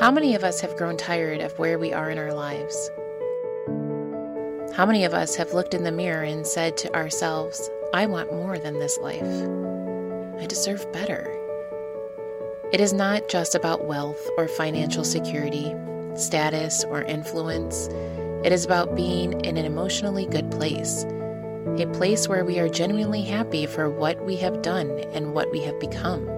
How many of us have grown tired of where we are in our lives? How many of us have looked in the mirror and said to ourselves, I want more than this life? I deserve better. It is not just about wealth or financial security, status or influence. It is about being in an emotionally good place, a place where we are genuinely happy for what we have done and what we have become.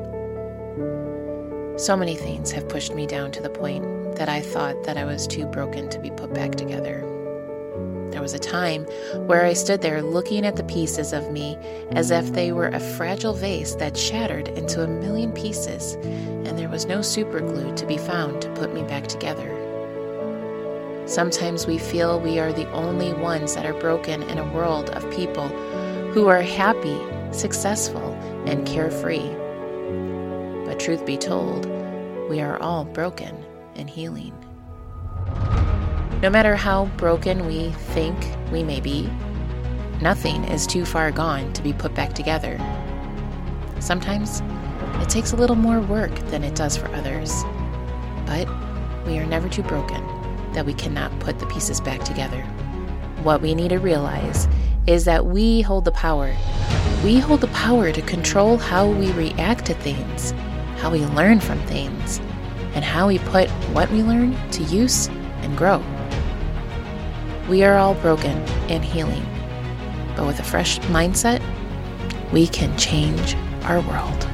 So many things have pushed me down to the point that I thought that I was too broken to be put back together. There was a time where I stood there looking at the pieces of me as if they were a fragile vase that shattered into a million pieces, and there was no superglue to be found to put me back together. Sometimes we feel we are the only ones that are broken in a world of people who are happy, successful, and carefree. But truth be told, we are all broken and healing. No matter how broken we think we may be, nothing is too far gone to be put back together. Sometimes it takes a little more work than it does for others, but we are never too broken that we cannot put the pieces back together. What we need to realize is that we hold the power. We hold the power to control how we react to things how we learn from things, and how we put what we learn to use and grow. We are all broken and healing, but with a fresh mindset, we can change our world.